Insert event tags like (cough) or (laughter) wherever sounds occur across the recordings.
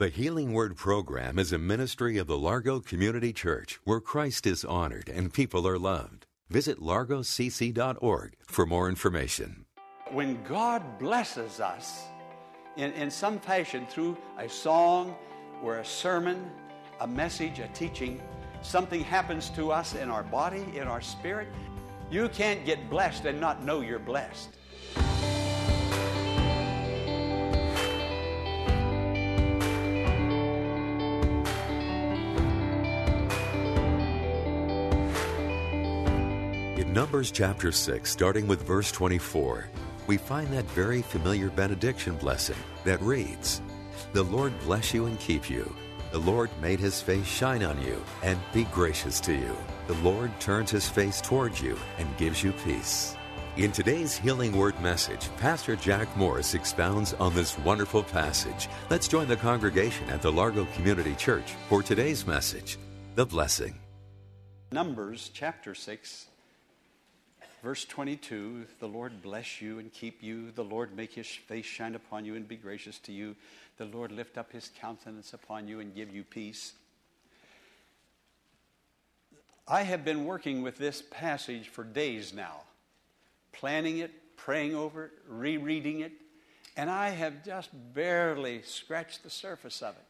The Healing Word program is a ministry of the Largo Community Church where Christ is honored and people are loved. Visit largocc.org for more information. When God blesses us in, in some fashion through a song or a sermon, a message, a teaching, something happens to us in our body, in our spirit, you can't get blessed and not know you're blessed. Numbers chapter 6, starting with verse 24, we find that very familiar benediction blessing that reads, The Lord bless you and keep you. The Lord made his face shine on you and be gracious to you. The Lord turns his face towards you and gives you peace. In today's Healing Word message, Pastor Jack Morris expounds on this wonderful passage. Let's join the congregation at the Largo Community Church for today's message The Blessing. Numbers chapter 6, verse 22 The Lord bless you and keep you. The Lord make his face shine upon you and be gracious to you. The Lord lift up his countenance upon you and give you peace. I have been working with this passage for days now, planning it, praying over it, rereading it, and I have just barely scratched the surface of it.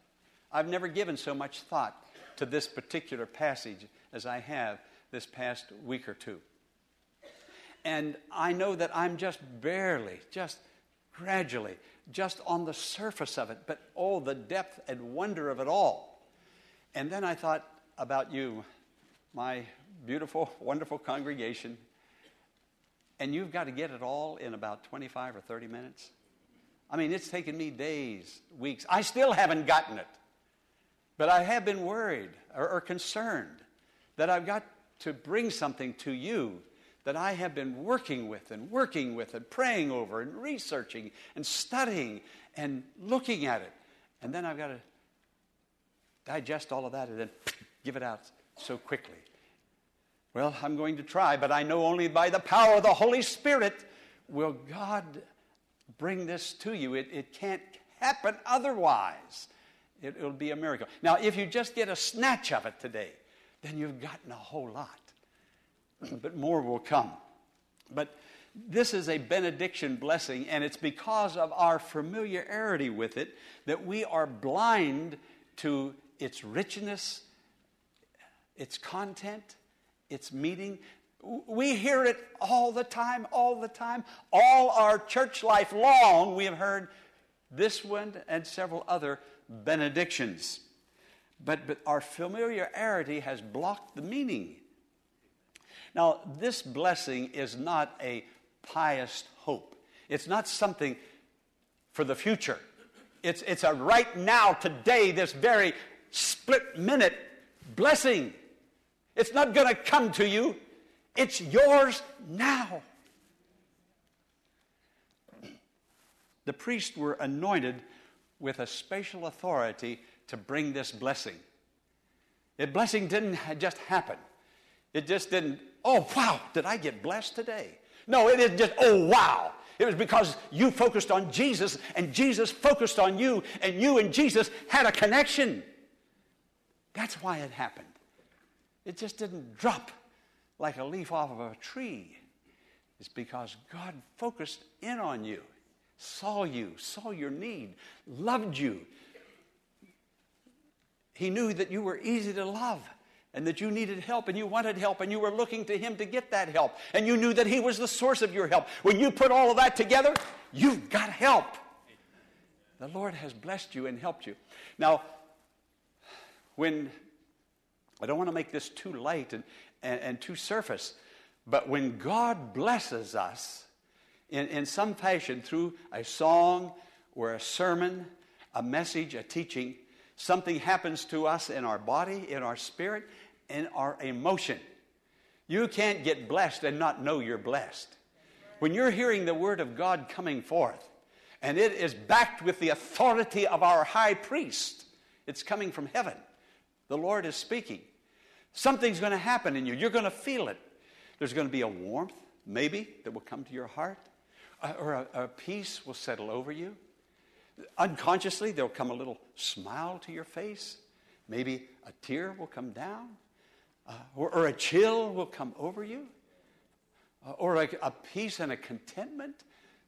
I've never given so much thought to this particular passage as I have this past week or two. And I know that I'm just barely, just gradually, just on the surface of it, but oh, the depth and wonder of it all. And then I thought about you, my beautiful, wonderful congregation, and you've got to get it all in about 25 or 30 minutes. I mean, it's taken me days, weeks. I still haven't gotten it. But I have been worried or, or concerned that I've got to bring something to you that I have been working with and working with and praying over and researching and studying and looking at it. And then I've got to digest all of that and then (clears throat) give it out so quickly. Well, I'm going to try, but I know only by the power of the Holy Spirit will God bring this to you. It, it can't happen otherwise. It, will be a miracle. Now, if you just get a snatch of it today, then you've gotten a whole lot. But more will come. But this is a benediction blessing, and it's because of our familiarity with it that we are blind to its richness, its content, its meaning. We hear it all the time, all the time. All our church life long, we have heard this one and several other benedictions. But, but our familiarity has blocked the meaning. Now, this blessing is not a pious hope, it's not something for the future. It's, it's a right now, today, this very split minute blessing. It's not going to come to you, it's yours now. The priests were anointed with a special authority to bring this blessing. The blessing didn't just happen. It just didn't, oh, wow, did I get blessed today? No, it is just, oh, wow. It was because you focused on Jesus and Jesus focused on you and you and Jesus had a connection. That's why it happened. It just didn't drop like a leaf off of a tree. It's because God focused in on you, saw you, saw your need, loved you. He knew that you were easy to love and that you needed help and you wanted help and you were looking to Him to get that help and you knew that He was the source of your help. When you put all of that together, you've got help. The Lord has blessed you and helped you. Now, when I don't want to make this too light and, and, and too surface, but when God blesses us in, in some fashion through a song or a sermon, a message, a teaching, something happens to us in our body, in our spirit, in our emotion. You can't get blessed and not know you're blessed. When you're hearing the word of God coming forth, and it is backed with the authority of our high priest, it's coming from heaven. The Lord is speaking. Something's going to happen in you. You're going to feel it. There's going to be a warmth, maybe, that will come to your heart, or a, a peace will settle over you. Unconsciously, there'll come a little smile to your face. Maybe a tear will come down, uh, or, or, a chill will come over you, uh, or a, a peace and a contentment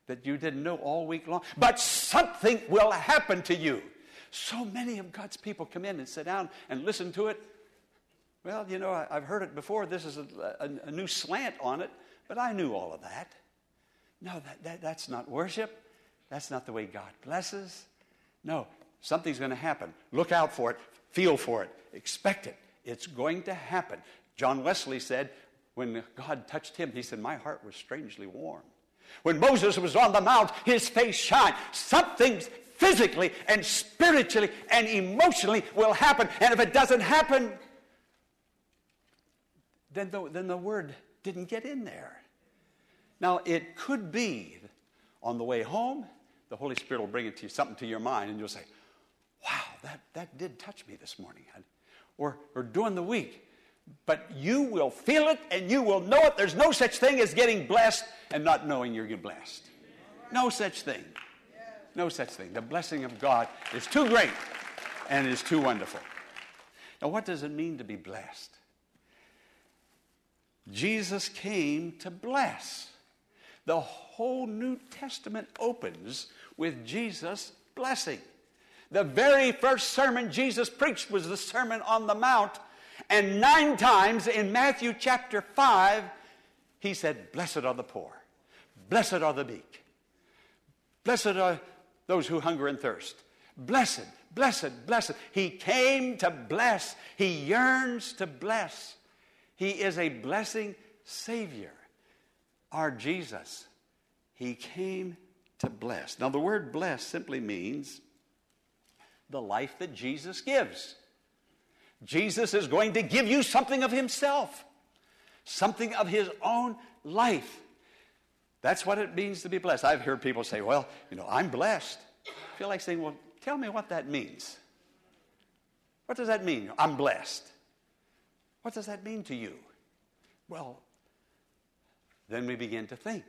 that you didn't know all week long. But something will happen to you. So many of God's people come in and sit down and listen to it. Well, you know, I, have heard it before. This is a, a, a, new slant on it, but I knew all of that. No, that, that, that's not worship. That's not the way God blesses. No, something's going to happen. Look out for it, feel for it, expect it. It's going to happen. John Wesley said, when God touched him, he said, My heart was strangely warm. When Moses was on the mount, his face shined. Something physically and spiritually and emotionally will happen. And if it doesn't happen, then the, then the word didn't get in there. Now, it could be on the way home, the Holy Spirit will bring it to you, something to your mind, and you'll say, Wow, that, that did touch me this morning. Or, or during the week. But you will feel it and you will know it. There's no such thing as getting blessed and not knowing you're blessed. No such thing. No such thing. The blessing of God is too great and is too wonderful. Now, what does it mean to be blessed? Jesus came to bless. The whole New Testament opens with Jesus' blessing. The very first sermon Jesus preached was the Sermon on the Mount, and nine times in Matthew chapter 5, he said, Blessed are the poor, blessed are the meek, blessed are those who hunger and thirst. Blessed, blessed, blessed. He came to bless, he yearns to bless. He is a blessing Savior, our Jesus. He came to bless. Now, the word bless simply means the life that Jesus gives. Jesus is going to give you something of Himself, something of His own life. That's what it means to be blessed. I've heard people say, well, you know, I'm blessed. I feel like saying, well, tell me what that means. What does that mean? I'm blessed. What does that mean to you? Well, then we begin to think.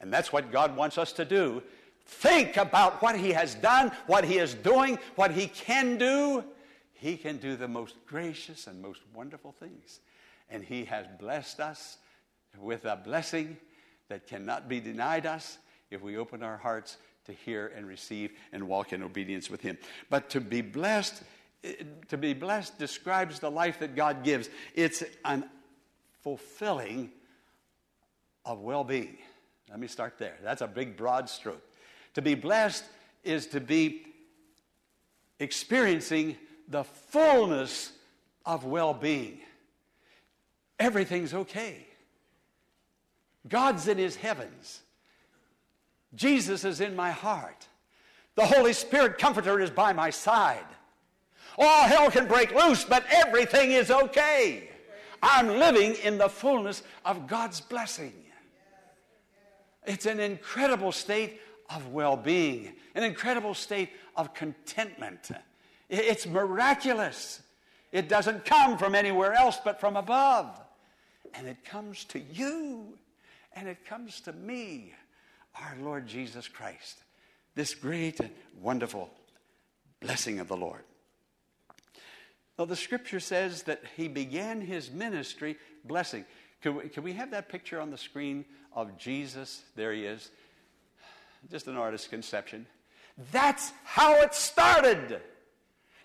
And that's what God wants us to do. Think about what He has done, what He is doing, what He can do. He can do the most gracious and most wonderful things. And He has blessed us with a blessing that cannot be denied us if we open our hearts to hear and receive and walk in obedience with Him. But to be blessed, to be blessed describes the life that God gives. It's an fulfilling of well being. Let me start there. That's a big, broad stroke. To be blessed is to be experiencing the fullness of well being. Everything's okay. God's in his heavens. Jesus is in my heart. The Holy Spirit Comforter is by my side. All hell can break loose, but everything is okay. I'm living in the fullness of God's blessing. It's an incredible state of well being, an incredible state of contentment. It's miraculous. It doesn't come from anywhere else but from above. And it comes to you, and it comes to me, our Lord Jesus Christ. This great and wonderful blessing of the Lord. Now, the scripture says that he began his ministry blessing. Can we, can we have that picture on the screen of Jesus? There he is. Just an artist's conception. That's how it started.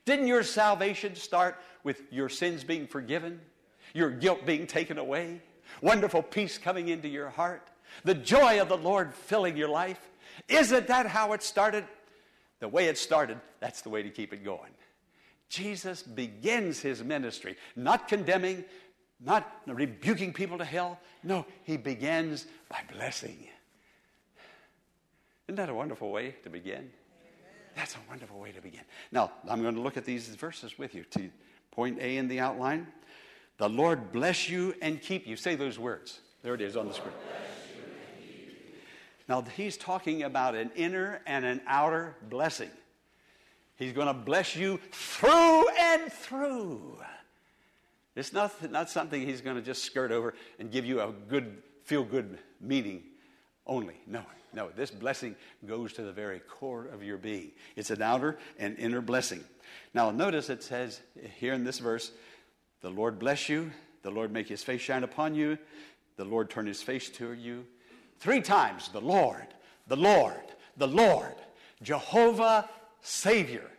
Didn't your salvation start with your sins being forgiven, your guilt being taken away, wonderful peace coming into your heart, the joy of the Lord filling your life? Isn't that how it started? The way it started, that's the way to keep it going. Jesus begins his ministry not condemning, not rebuking people to hell. No, he begins by blessing. Isn't that a wonderful way to begin? That's a wonderful way to begin. Now, I'm going to look at these verses with you. To point A in the outline The Lord bless you and keep you. Say those words. There it is on the screen. Now, he's talking about an inner and an outer blessing. He's going to bless you through and through. It's not, not something he's going to just skirt over and give you a good, feel good meaning only. No, no. This blessing goes to the very core of your being. It's an outer and inner blessing. Now, notice it says here in this verse, the Lord bless you, the Lord make his face shine upon you, the Lord turn his face to you. Three times, the Lord, the Lord, the Lord, Jehovah Savior.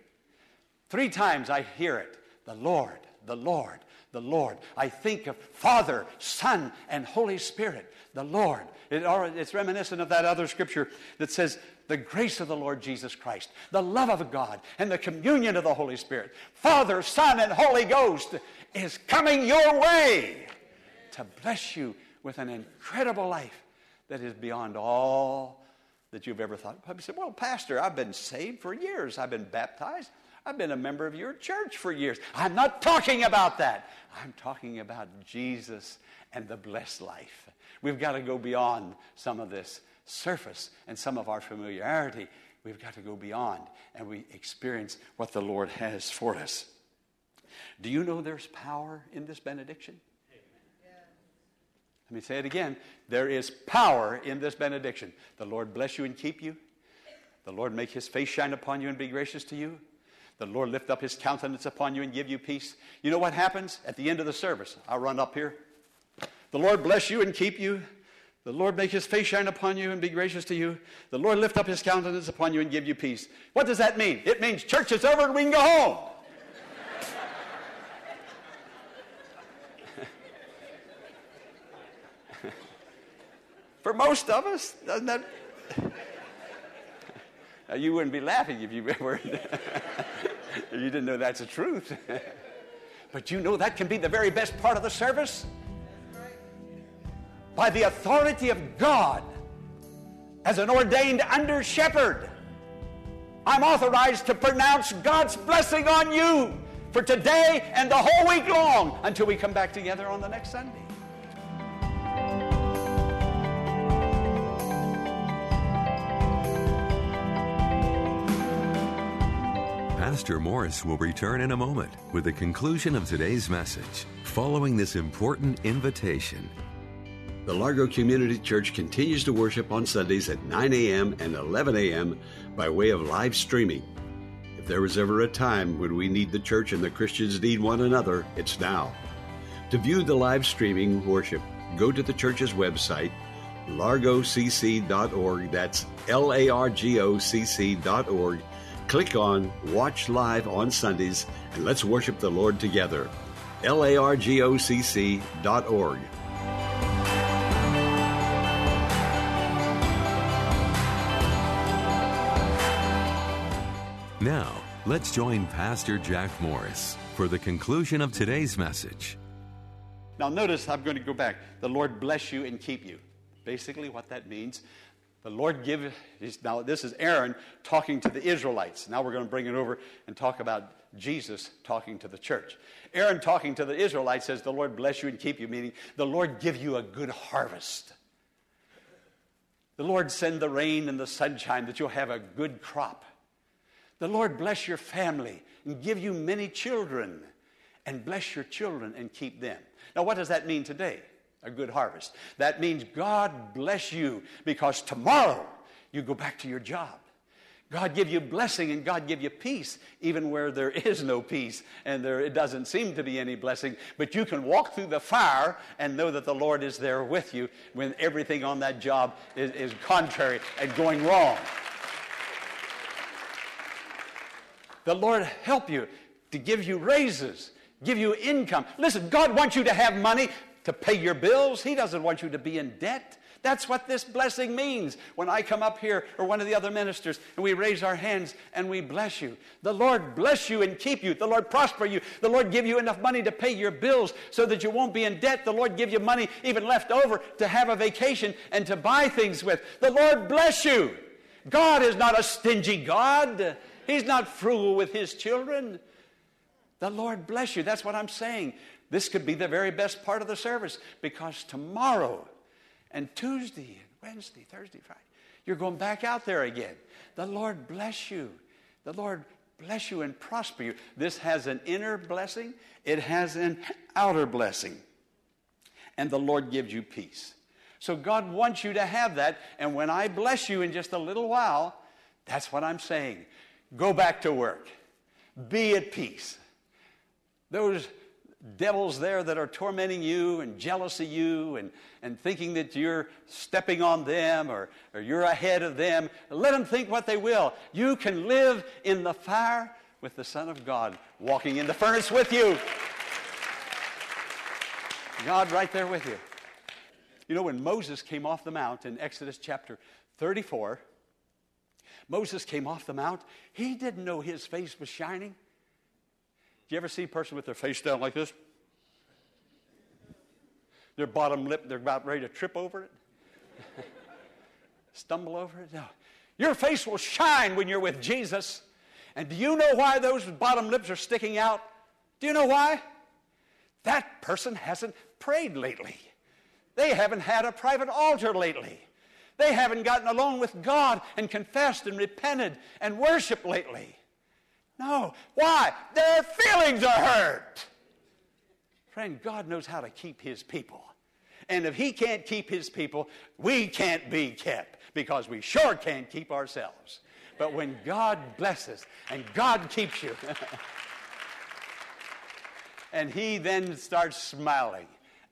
Three times I hear it, the Lord, the Lord, the Lord. I think of Father, Son, and Holy Spirit, the Lord. It, it's reminiscent of that other scripture that says, the grace of the Lord Jesus Christ, the love of God, and the communion of the Holy Spirit, Father, Son, and Holy Ghost is coming your way to bless you with an incredible life that is beyond all that you've ever thought. You said, Well, Pastor, I've been saved for years. I've been baptized. I've been a member of your church for years. I'm not talking about that. I'm talking about Jesus and the blessed life. We've got to go beyond some of this surface and some of our familiarity. We've got to go beyond and we experience what the Lord has for us. Do you know there's power in this benediction? Let me say it again. There is power in this benediction. The Lord bless you and keep you. The Lord make his face shine upon you and be gracious to you. The Lord lift up his countenance upon you and give you peace. You know what happens at the end of the service? I'll run up here. The Lord bless you and keep you. The Lord make his face shine upon you and be gracious to you. The Lord lift up his countenance upon you and give you peace. What does that mean? It means church is over and we can go home. (laughs) For most of us, doesn't that? Uh, you wouldn't be laughing if you (laughs) were. (laughs) you didn't know that's the truth. (laughs) but you know that can be the very best part of the service. By the authority of God, as an ordained under shepherd, I'm authorized to pronounce God's blessing on you for today and the whole week long until we come back together on the next Sunday. Pastor Morris will return in a moment with the conclusion of today's message following this important invitation. The Largo Community Church continues to worship on Sundays at 9 a.m. and 11 a.m. by way of live streaming. If there was ever a time when we need the church and the Christians need one another, it's now. To view the live streaming worship, go to the church's website, largocc.org. That's L A R G O C C.org Click on Watch Live on Sundays and let's worship the Lord together. L-A-R-G-O-C-C dot org. Now, let's join Pastor Jack Morris for the conclusion of today's message. Now, notice I'm going to go back. The Lord bless you and keep you. Basically, what that means the Lord give, now this is Aaron talking to the Israelites. Now we're going to bring it over and talk about Jesus talking to the church. Aaron talking to the Israelites says, The Lord bless you and keep you, meaning the Lord give you a good harvest. The Lord send the rain and the sunshine that you'll have a good crop. The Lord bless your family and give you many children and bless your children and keep them. Now, what does that mean today? A good harvest. That means God bless you because tomorrow you go back to your job. God give you blessing and God give you peace, even where there is no peace and there it doesn't seem to be any blessing. But you can walk through the fire and know that the Lord is there with you when everything on that job is, is contrary and going wrong. The Lord help you to give you raises, give you income. Listen, God wants you to have money to pay your bills. He doesn't want you to be in debt. That's what this blessing means. When I come up here or one of the other ministers and we raise our hands and we bless you. The Lord bless you and keep you. The Lord prosper you. The Lord give you enough money to pay your bills so that you won't be in debt. The Lord give you money even left over to have a vacation and to buy things with. The Lord bless you. God is not a stingy God. He's not frugal with his children. The Lord bless you. That's what I'm saying. This could be the very best part of the service because tomorrow and Tuesday and Wednesday, Thursday, Friday, you're going back out there again. The Lord bless you. The Lord bless you and prosper you. This has an inner blessing, it has an outer blessing. And the Lord gives you peace. So God wants you to have that. And when I bless you in just a little while, that's what I'm saying. Go back to work. Be at peace. Those devils there that are tormenting you and jealous of you and, and thinking that you're stepping on them or, or you're ahead of them, let them think what they will. You can live in the fire with the Son of God walking in the furnace with you. God right there with you. You know, when Moses came off the mount in Exodus chapter 34, Moses came off the mount, he didn't know his face was shining. Do you ever see a person with their face down like this? Their bottom lip, they're about ready to trip over it, (laughs) stumble over it. No. Your face will shine when you're with Jesus. And do you know why those bottom lips are sticking out? Do you know why? That person hasn't prayed lately. They haven't had a private altar lately. They haven't gotten alone with God and confessed and repented and worshiped lately. No. Why? Their feelings are hurt. Friend, God knows how to keep his people. And if he can't keep his people, we can't be kept because we sure can't keep ourselves. But when God blesses and God keeps you, (laughs) and he then starts smiling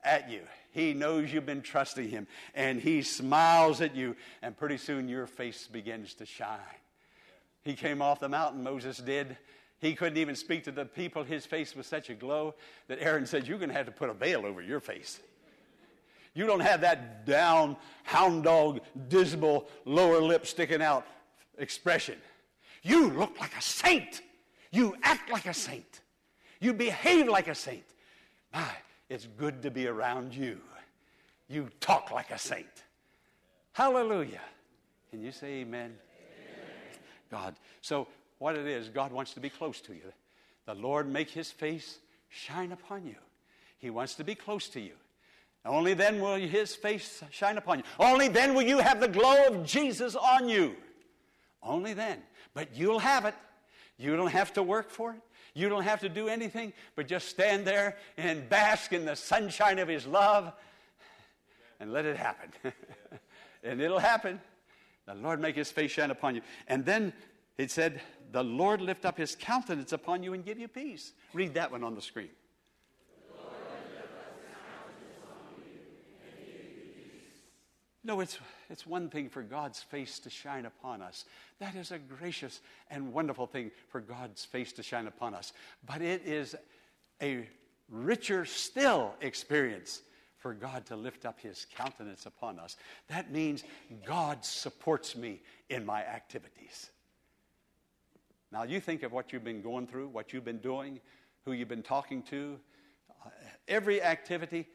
at you. He knows you've been trusting him, and he smiles at you, and pretty soon your face begins to shine. He came off the mountain, Moses did. He couldn't even speak to the people. His face was such a glow that Aaron said, You're going to have to put a veil over your face. You don't have that down, hound dog, dismal, lower lip sticking out expression. You look like a saint. You act like a saint. You behave like a saint. My, it's good to be around you. You talk like a saint. Hallelujah. Can you say amen? God. So, what it is, God wants to be close to you. The Lord make his face shine upon you. He wants to be close to you. Only then will his face shine upon you. Only then will you have the glow of Jesus on you. Only then. But you'll have it. You don't have to work for it. You don't have to do anything but just stand there and bask in the sunshine of his love and let it happen. (laughs) and it'll happen. The Lord make his face shine upon you. And then it said, The Lord lift up his countenance upon you and give you peace. Read that one on the screen. No, it's, it's one thing for God's face to shine upon us. That is a gracious and wonderful thing for God's face to shine upon us. But it is a richer still experience for God to lift up his countenance upon us. That means God supports me in my activities. Now, you think of what you've been going through, what you've been doing, who you've been talking to, uh, every activity.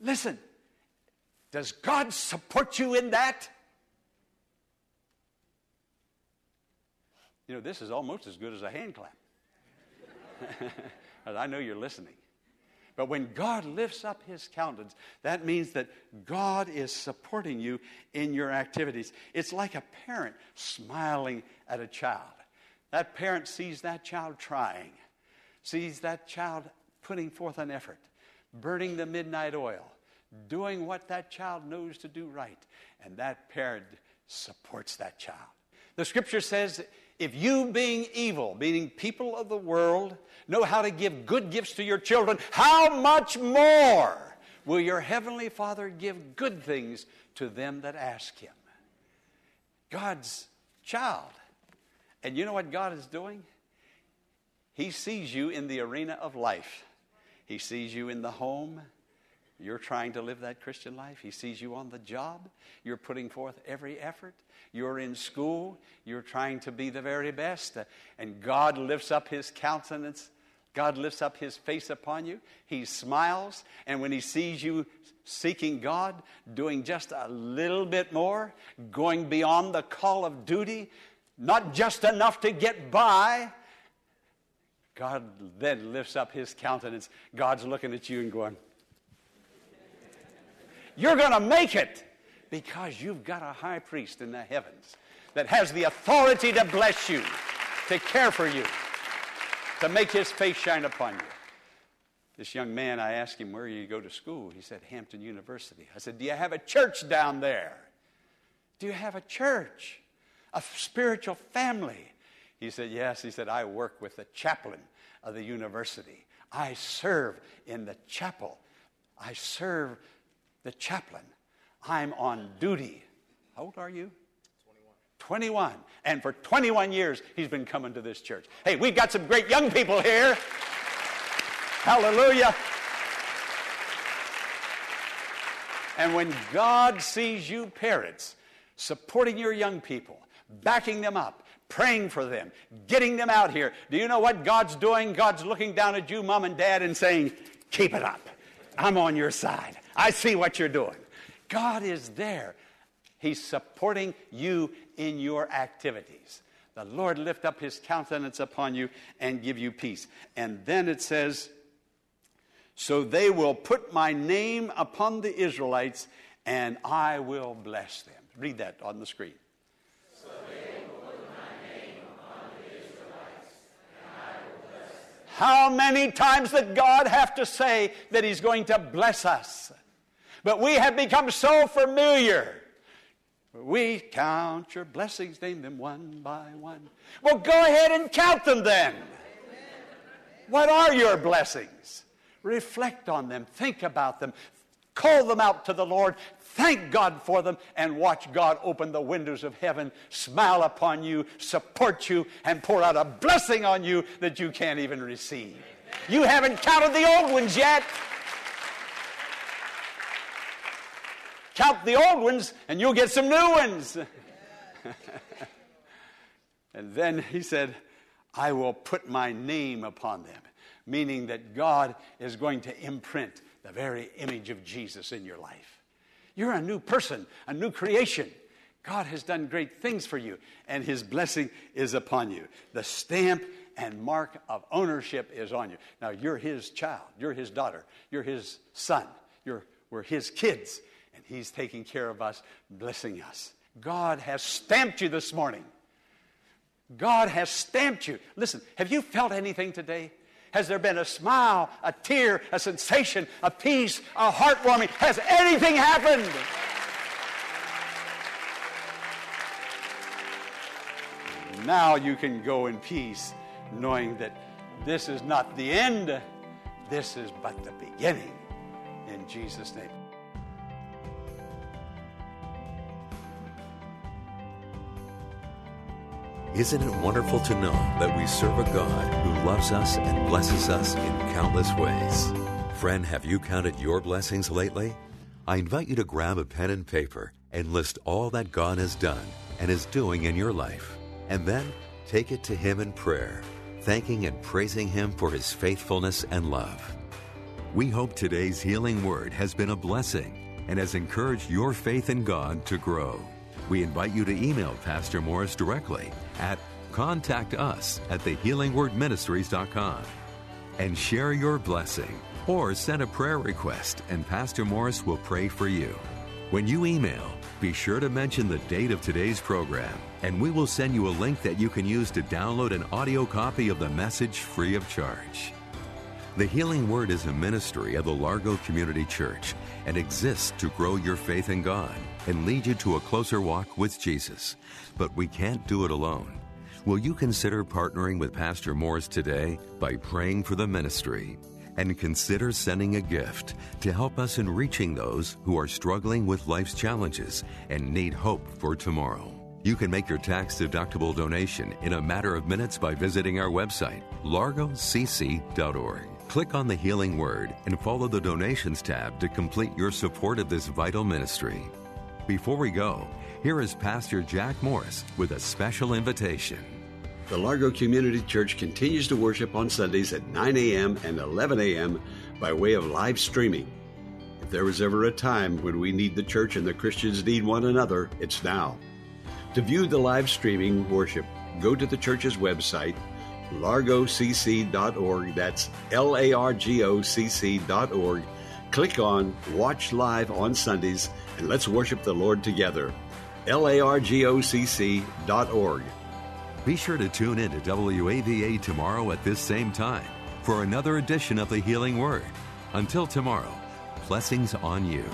Listen, does God support you in that? You know, this is almost as good as a hand clap. (laughs) I know you're listening. But when God lifts up his countenance, that means that God is supporting you in your activities. It's like a parent smiling at a child. That parent sees that child trying, sees that child putting forth an effort, burning the midnight oil, doing what that child knows to do right, and that parent supports that child. The scripture says if you, being evil, meaning people of the world, know how to give good gifts to your children, how much more will your heavenly Father give good things to them that ask Him? God's child. And you know what God is doing? He sees you in the arena of life. He sees you in the home. You're trying to live that Christian life. He sees you on the job. You're putting forth every effort. You're in school. You're trying to be the very best. And God lifts up His countenance. God lifts up His face upon you. He smiles. And when He sees you seeking God, doing just a little bit more, going beyond the call of duty, not just enough to get by. God then lifts up his countenance. God's looking at you and going, You're going to make it because you've got a high priest in the heavens that has the authority to bless you, to care for you, to make his face shine upon you. This young man, I asked him, Where you go to school? He said, Hampton University. I said, Do you have a church down there? Do you have a church? A spiritual family? He said, Yes. He said, I work with the chaplain of the university. I serve in the chapel. I serve the chaplain. I'm on duty. How old are you? 21. 21. And for 21 years, he's been coming to this church. Hey, we've got some great young people here. Hallelujah. And when God sees you parents supporting your young people, backing them up, praying for them, getting them out here, do you know what God's doing? God's looking down at you, mom and dad, and saying, Keep it up. I'm on your side. I see what you're doing. God is there. He's supporting you in your activities. The Lord lift up his countenance upon you and give you peace. And then it says, so they will put my name upon the Israelites, and I will bless them. Read that on the screen. How many times did God have to say that He's going to bless us? But we have become so familiar. We count your blessings, name them one by one. Well, go ahead and count them then. What are your blessings? Reflect on them, think about them, call them out to the Lord, thank God for them, and watch God open the windows of heaven, smile upon you, support you, and pour out a blessing on you that you can't even receive. You haven't counted the old ones yet. Count the old ones, and you'll get some new ones. (laughs) and then he said, I will put my name upon them meaning that God is going to imprint the very image of Jesus in your life. You're a new person, a new creation. God has done great things for you, and His blessing is upon you. The stamp and mark of ownership is on you. Now, you're His child, you're His daughter, you're His son, you're, we're His kids, and He's taking care of us, blessing us. God has stamped you this morning. God has stamped you. Listen, have you felt anything today? Has there been a smile, a tear, a sensation, a peace, a heartwarming? Has anything happened? Now you can go in peace, knowing that this is not the end, this is but the beginning. In Jesus' name. Isn't it wonderful to know that we serve a God who loves us and blesses us in countless ways? Friend, have you counted your blessings lately? I invite you to grab a pen and paper and list all that God has done and is doing in your life. And then take it to Him in prayer, thanking and praising Him for His faithfulness and love. We hope today's healing word has been a blessing and has encouraged your faith in God to grow. We invite you to email Pastor Morris directly at contact us at thehealingwordministries.com and share your blessing or send a prayer request and Pastor Morris will pray for you. When you email, be sure to mention the date of today's program and we will send you a link that you can use to download an audio copy of the message free of charge. The Healing Word is a ministry of the Largo Community Church and exists to grow your faith in God and lead you to a closer walk with Jesus. But we can't do it alone. Will you consider partnering with Pastor Morris today by praying for the ministry? And consider sending a gift to help us in reaching those who are struggling with life's challenges and need hope for tomorrow. You can make your tax deductible donation in a matter of minutes by visiting our website, largocc.org. Click on the Healing Word and follow the Donations tab to complete your support of this vital ministry. Before we go, here is Pastor Jack Morris with a special invitation. The Largo Community Church continues to worship on Sundays at 9 a.m. and 11 a.m. by way of live streaming. If there was ever a time when we need the church and the Christians need one another, it's now. To view the live streaming worship, go to the church's website, largocc.org. That's L A R G O C C.org. Click on Watch Live on Sundays and let's worship the Lord together. L A R G O C C.org. Be sure to tune in to WAVA tomorrow at this same time for another edition of the Healing Word. Until tomorrow, blessings on you.